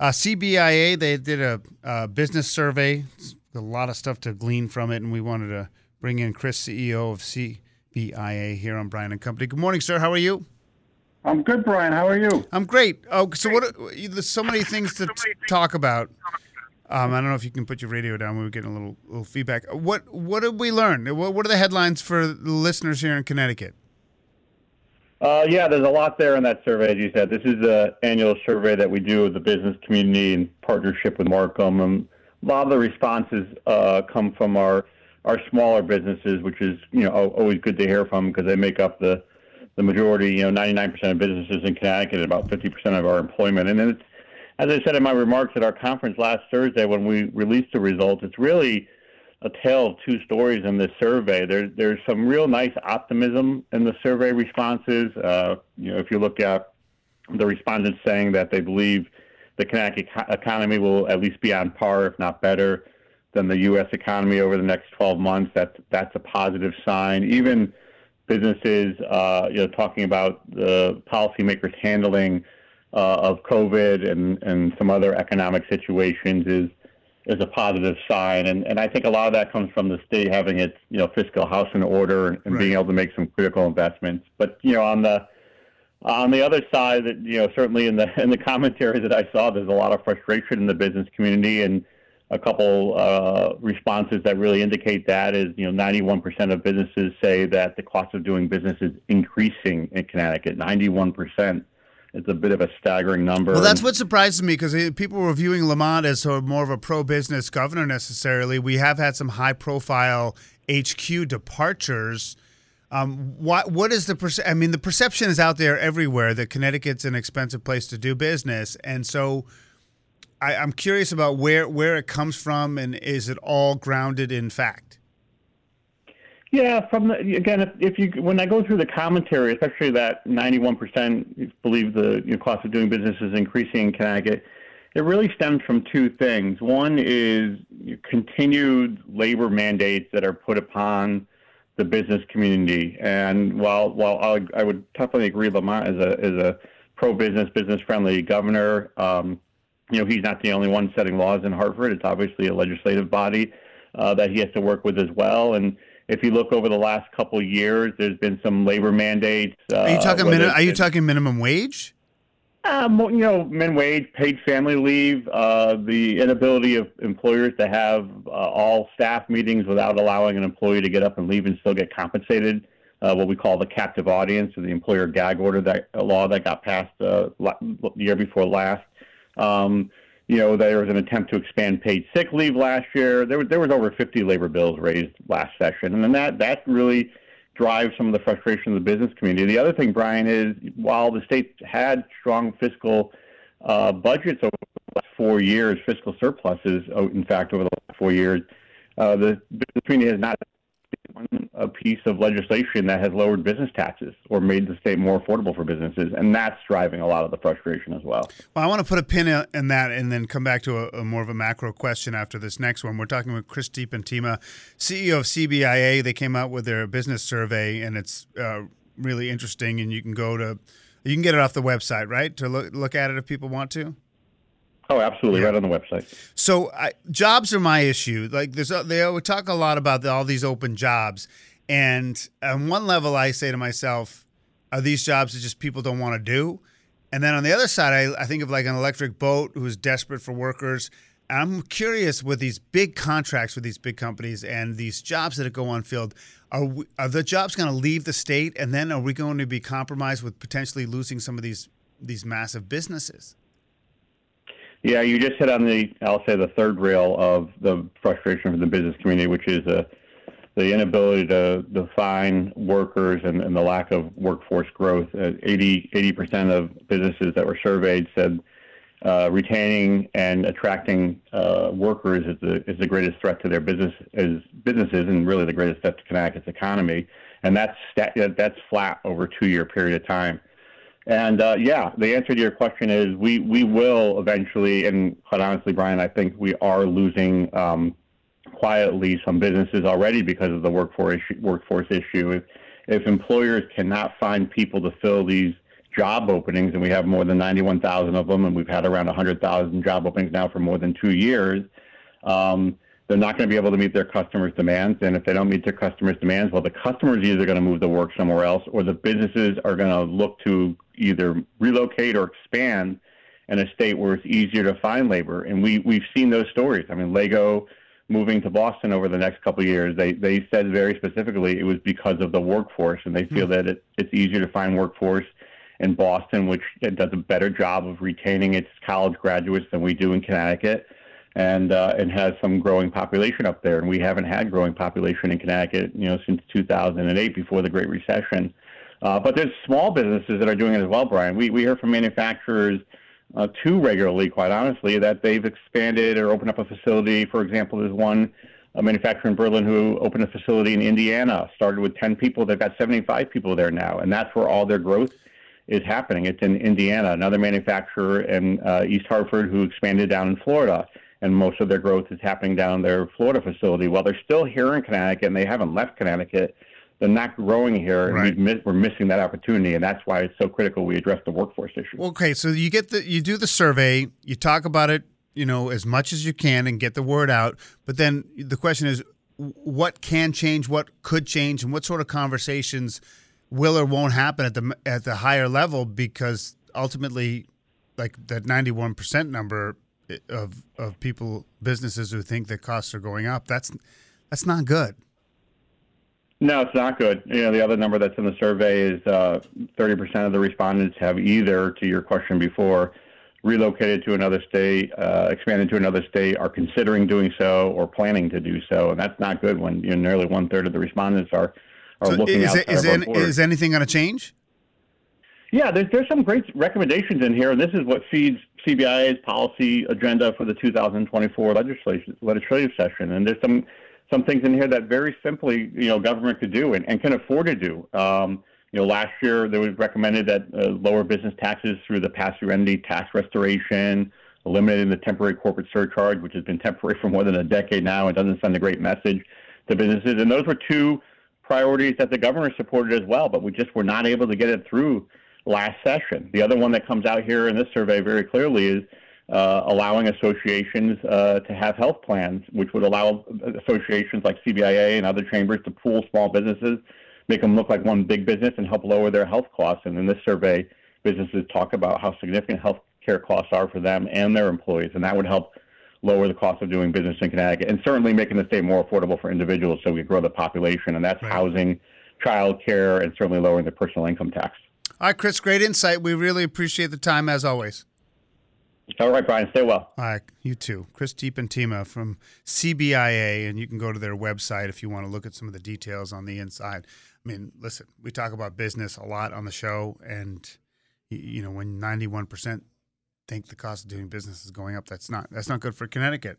Uh, CBIA, they did a, a business survey. A lot of stuff to glean from it, and we wanted to bring in Chris, CEO of CBIA, here on Brian and Company. Good morning, sir. How are you? I'm good, Brian. How are you? I'm great. Oh, so what? There's so many things to talk about. Um, I don't know if you can put your radio down. We were getting a little little feedback. What what did we learn? What, what are the headlines for the listeners here in Connecticut? Uh, yeah, there's a lot there in that survey, as you said. This is the annual survey that we do of the business community in partnership with Marcum. And a lot of the responses uh, come from our our smaller businesses, which is you know always good to hear from because they make up the the majority. You know, 99% of businesses in Connecticut, about 50% of our employment, and it's as I said in my remarks at our conference last Thursday when we released the results, it's really a tale of two stories in this survey. There, there's some real nice optimism in the survey responses. Uh, you know, if you look at the respondents saying that they believe the Connecticut economy will at least be on par, if not better, than the U.S. economy over the next 12 months. That's that's a positive sign. Even businesses, uh, you know, talking about the policymakers handling uh, of COVID and, and some other economic situations is is a positive sign. And, and I think a lot of that comes from the state having its you know fiscal house in order and, and right. being able to make some critical investments. But you know on the on the other side, that you know certainly in the in the commentary that I saw, there's a lot of frustration in the business community and a couple uh, responses that really indicate that is you know 91% of businesses say that the cost of doing business is increasing in Connecticut. 91% it's a bit of a staggering number. Well, that's what surprises me because people were viewing Lamont as sort of more of a pro-business governor necessarily. We have had some high-profile HQ departures. Um, what what is the perce- I mean, the perception is out there everywhere that Connecticut's an expensive place to do business, and so I, I'm curious about where where it comes from, and is it all grounded in fact? Yeah, from the, again, if, if you when I go through the commentary, especially that 91% believe the you know, cost of doing business is increasing in Connecticut, it really stems from two things. One is continued labor mandates that are put upon the business community, and while while I, I would definitely agree, Lamont is a is a pro-business, business-friendly governor. Um, you know, he's not the only one setting laws in Hartford. It's obviously a legislative body uh, that he has to work with as well, and if you look over the last couple of years, there's been some labor mandates. Uh, are you talking minimum? Are you talking minimum wage? Um, you know, min wage, paid family leave, uh, the inability of employers to have uh, all staff meetings without allowing an employee to get up and leave and still get compensated. Uh, what we call the captive audience, or the employer gag order that law that got passed uh, the year before last. Um, you know, there was an attempt to expand paid sick leave last year. There was there was over 50 labor bills raised last session, and then that that really drives some of the frustration of the business community. The other thing, Brian, is while the state had strong fiscal uh, budgets over the last four years, fiscal surpluses, oh, in fact, over the last four years, uh, the business community has not a piece of legislation that has lowered business taxes or made the state more affordable for businesses, and that's driving a lot of the frustration as well. Well, I want to put a pin in that and then come back to a, a more of a macro question after this next one. We're talking with Chris DiPentima, CEO of CBIA. They came out with their business survey, and it's uh, really interesting. And you can go to, you can get it off the website, right, to look look at it if people want to. Oh, absolutely, yeah. right on the website. So I, jobs are my issue. Like there's, a, they always talk a lot about the, all these open jobs, and on one level, I say to myself, are these jobs that just people don't want to do? And then on the other side, I, I think of like an electric boat who's desperate for workers. I'm curious with these big contracts with these big companies and these jobs that go on field, are, we, are the jobs going to leave the state, and then are we going to be compromised with potentially losing some of these these massive businesses? Yeah, you just hit on the, I'll say, the third rail of the frustration for the business community, which is uh, the inability to, to find workers and, and the lack of workforce growth. Uh, 80 percent of businesses that were surveyed said uh, retaining and attracting uh, workers is the is the greatest threat to their business as businesses, and really the greatest threat to Connecticut's economy. And that's that's flat over a two year period of time. And uh, yeah, the answer to your question is we we will eventually, and quite honestly, Brian, I think we are losing um, quietly some businesses already because of the workforce issue, workforce issue. If, if employers cannot find people to fill these job openings, and we have more than 91,000 of them, and we've had around 100,000 job openings now for more than two years. Um, they're not going to be able to meet their customers' demands. And if they don't meet their customers' demands, well, the customers either going to move the work somewhere else, or the businesses are going to look to either relocate or expand in a state where it's easier to find labor. And we we've seen those stories. I mean, Lego moving to Boston over the next couple of years, they they said very specifically it was because of the workforce, and they feel mm-hmm. that it, it's easier to find workforce in Boston, which does a better job of retaining its college graduates than we do in Connecticut and uh, and has some growing population up there. And we haven't had growing population in Connecticut, you know, since 2008, before the Great Recession. Uh, but there's small businesses that are doing it as well, Brian. We we hear from manufacturers uh, too regularly, quite honestly, that they've expanded or opened up a facility. For example, there's one a manufacturer in Berlin who opened a facility in Indiana, started with 10 people. They've got 75 people there now, and that's where all their growth is happening. It's in Indiana. Another manufacturer in uh, East Hartford who expanded down in Florida and most of their growth is happening down their Florida facility. While they're still here in Connecticut and they haven't left Connecticut, they're not growing here, right. and we are missing that opportunity, and that's why it's so critical we address the workforce issue. Okay, so you get the you do the survey, you talk about it, you know, as much as you can, and get the word out. But then the question is, what can change, what could change, and what sort of conversations will or won't happen at the at the higher level? Because ultimately, like that ninety one percent number of of people businesses who think that costs are going up. That's that's not good. No, it's not good. You know, the other number that's in the survey is uh, 30% of the respondents have either, to your question before, relocated to another state, uh, expanded to another state, are considering doing so, or planning to do so, and that's not good. When you know, nearly one third of the respondents are are so looking is, outside is, of our is anything going to change? Yeah, there's, there's some great recommendations in here, and this is what feeds CBIA's policy agenda for the 2024 legislation legislative session. And there's some some things in here that very simply, you know, government could do and, and can afford to do. Um, you know, last year there was recommended that uh, lower business taxes through the pass-through entity tax restoration, eliminating the temporary corporate surcharge, which has been temporary for more than a decade now and doesn't send a great message to businesses. And those were two priorities that the governor supported as well, but we just were not able to get it through last session. The other one that comes out here in this survey very clearly is uh, allowing associations uh, to have health plans, which would allow associations like CBIA and other chambers to pool small businesses, make them look like one big business, and help lower their health costs. And in this survey, businesses talk about how significant health care costs are for them and their employees, and that would help lower the cost of doing business in Connecticut, and certainly making the state more affordable for individuals so we grow the population, and that's right. housing, child care, and certainly lowering the personal income tax. All right, Chris, great insight. We really appreciate the time as always. All right, Brian, stay well. All right, you too. Chris DiPentima from CBIA, and you can go to their website if you want to look at some of the details on the inside. I mean, listen, we talk about business a lot on the show, and you know, when ninety-one percent think the cost of doing business is going up, that's not that's not good for Connecticut.